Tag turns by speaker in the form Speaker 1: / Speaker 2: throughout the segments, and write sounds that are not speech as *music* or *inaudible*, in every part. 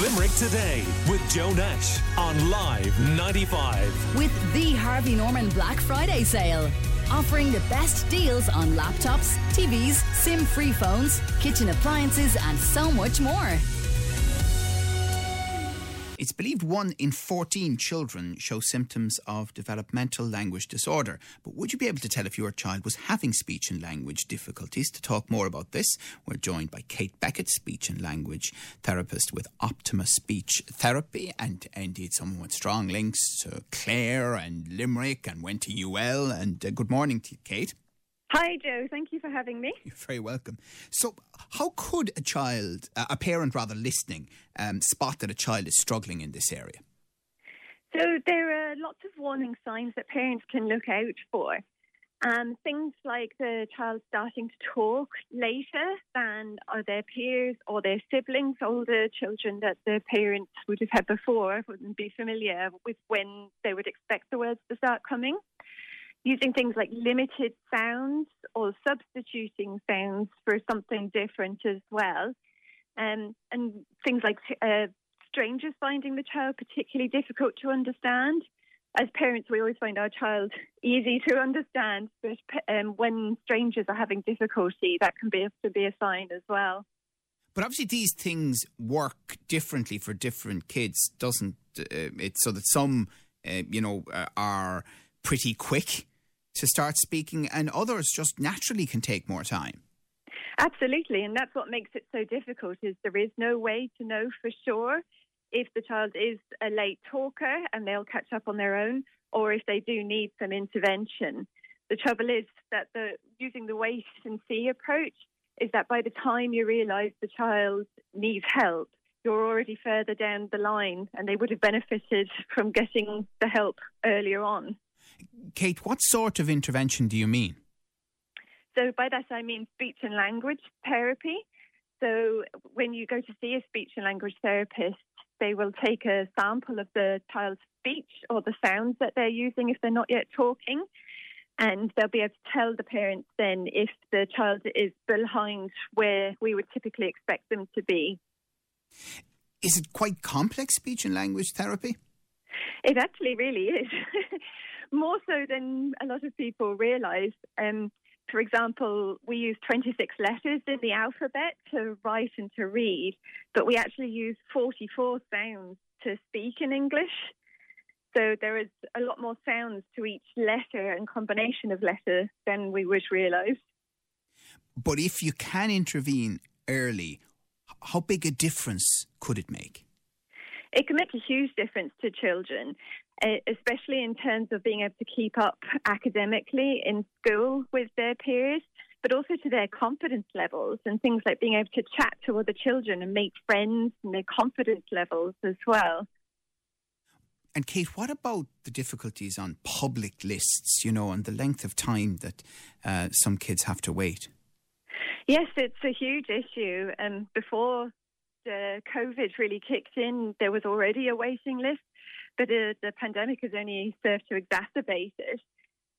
Speaker 1: Limerick Today with Joe Nash on Live 95.
Speaker 2: With the Harvey Norman Black Friday sale. Offering the best deals on laptops, TVs, SIM free phones, kitchen appliances, and so much more.
Speaker 3: It's believed one in 14 children show symptoms of developmental language disorder. But would you be able to tell if your child was having speech and language difficulties? To talk more about this, we're joined by Kate Beckett, speech and language therapist with Optima Speech Therapy, and indeed someone with strong links to Clare and Limerick and went to UL. And uh, good morning to you, Kate.
Speaker 4: Hi, Joe. Thank you for having me.
Speaker 3: You're very welcome. So, how could a child, uh, a parent rather listening, um, spot that a child is struggling in this area?
Speaker 4: So, there are lots of warning signs that parents can look out for. Um, things like the child starting to talk later than are their peers or their siblings, older children that their parents would have had before, wouldn't be familiar with when they would expect the words to start coming using things like limited sounds or substituting sounds for something different as well. Um, and things like uh, strangers finding the child particularly difficult to understand. As parents, we always find our child *laughs* easy to understand, but um, when strangers are having difficulty, that can be to be a sign as well.
Speaker 3: But obviously, these things work differently for different kids, doesn't uh, it? So that some, uh, you know, uh, are pretty quick to start speaking, and others just naturally can take more time.
Speaker 4: Absolutely, and that's what makes it so difficult. Is there is no way to know for sure if the child is a late talker and they'll catch up on their own, or if they do need some intervention. The trouble is that the using the wait and see approach is that by the time you realise the child needs help, you're already further down the line, and they would have benefited from getting the help earlier on.
Speaker 3: Kate, what sort of intervention do you mean?
Speaker 4: So, by that I mean speech and language therapy. So, when you go to see a speech and language therapist, they will take a sample of the child's speech or the sounds that they're using if they're not yet talking. And they'll be able to tell the parents then if the child is behind where we would typically expect them to be.
Speaker 3: Is it quite complex speech and language therapy?
Speaker 4: It actually really is. *laughs* more so than a lot of people realise. Um, for example, we use 26 letters in the alphabet to write and to read, but we actually use 44 sounds to speak in English. So there is a lot more sounds to each letter and combination of letters than we would realise.
Speaker 3: But if you can intervene early, how big a difference could it make?
Speaker 4: It can make a huge difference to children especially in terms of being able to keep up academically in school with their peers, but also to their confidence levels and things like being able to chat to other children and make friends and their confidence levels as well.
Speaker 3: And Kate, what about the difficulties on public lists, you know, and the length of time that uh, some kids have to wait?
Speaker 4: Yes, it's a huge issue. And um, before the COVID really kicked in, there was already a waiting list but uh, the pandemic has only served to exacerbate it.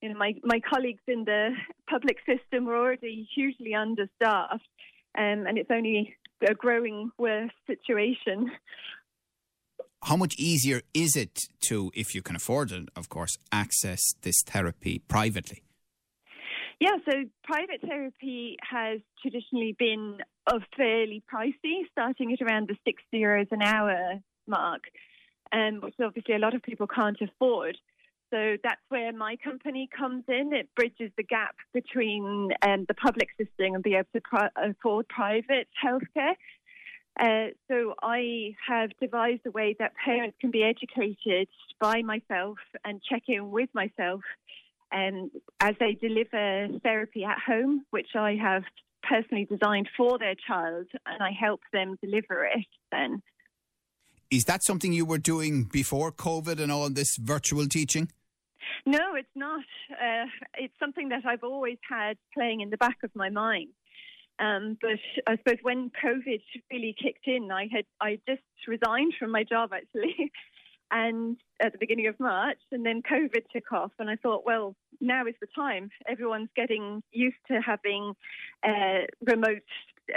Speaker 4: You know, my, my colleagues in the public system were already hugely understaffed, um, and it's only a growing worse situation.
Speaker 3: How much easier is it to, if you can afford it, of course, access this therapy privately?
Speaker 4: Yeah, so private therapy has traditionally been of fairly pricey, starting at around the 60 euros an hour mark um, which obviously a lot of people can't afford. So that's where my company comes in. It bridges the gap between um, the public system and be able to afford private healthcare. Uh, so I have devised a way that parents can be educated by myself and check in with myself um, as they deliver therapy at home, which I have personally designed for their child, and I help them deliver it then.
Speaker 3: Is that something you were doing before COVID and all this virtual teaching?
Speaker 4: No, it's not. Uh, it's something that I've always had playing in the back of my mind. Um, but I suppose when COVID really kicked in, I had I just resigned from my job actually, *laughs* and at the beginning of March, and then COVID took off, and I thought, well, now is the time. Everyone's getting used to having uh, remote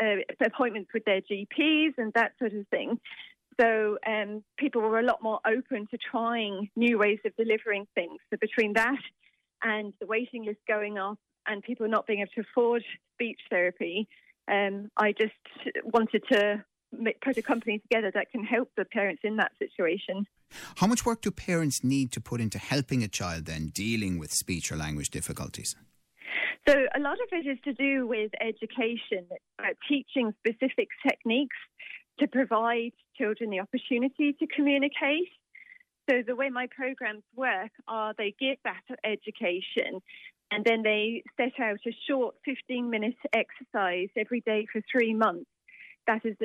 Speaker 4: uh, appointments with their GPs and that sort of thing. So um, people were a lot more open to trying new ways of delivering things. So between that and the waiting list going up and people not being able to afford speech therapy, um, I just wanted to put a company together that can help the parents in that situation.
Speaker 3: How much work do parents need to put into helping a child then dealing with speech or language difficulties?
Speaker 4: So, a lot of it is to do with education, uh, teaching specific techniques to provide children the opportunity to communicate. So, the way my programs work are they give that education and then they set out a short 15 minute exercise every day for three months that is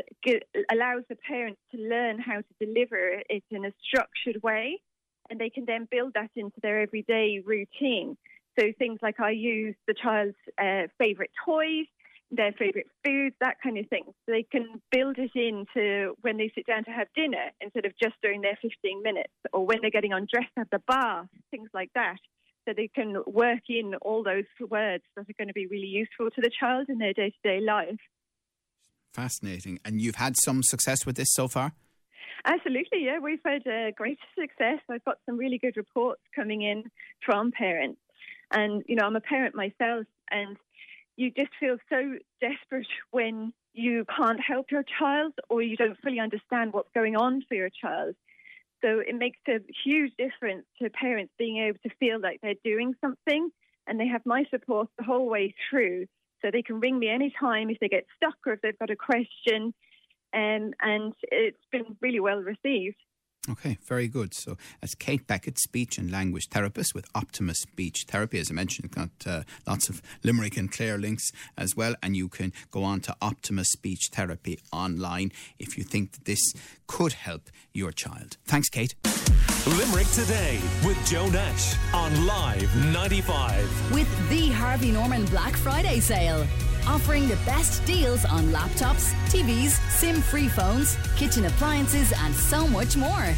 Speaker 4: allows the parents to learn how to deliver it in a structured way, and they can then build that into their everyday routine. So things like I use the child's uh, favourite toys, their favourite foods, that kind of thing. So they can build it into when they sit down to have dinner instead of just during their 15 minutes, or when they're getting undressed at the bath, things like that. So they can work in all those words that are going to be really useful to the child in their day to day life.
Speaker 3: Fascinating. And you've had some success with this so far?
Speaker 4: Absolutely, yeah. We've had uh, great success. I've got some really good reports coming in from parents. And, you know, I'm a parent myself, and you just feel so desperate when you can't help your child or you don't fully understand what's going on for your child. So it makes a huge difference to parents being able to feel like they're doing something and they have my support the whole way through. So they can ring me anytime if they get stuck or if they've got a question. Um, and it's been really well received.
Speaker 3: Okay, very good. So, as Kate Beckett, speech and language therapist with Optimus Speech Therapy, as I mentioned, got uh, lots of Limerick and Clare links as well, and you can go on to Optimus Speech Therapy online if you think that this could help your child. Thanks, Kate.
Speaker 1: Limerick Today with Joe Nash on Live 95.
Speaker 2: With the Harvey Norman Black Friday sale. Offering the best deals on laptops, TVs, SIM free phones, kitchen appliances, and so much more.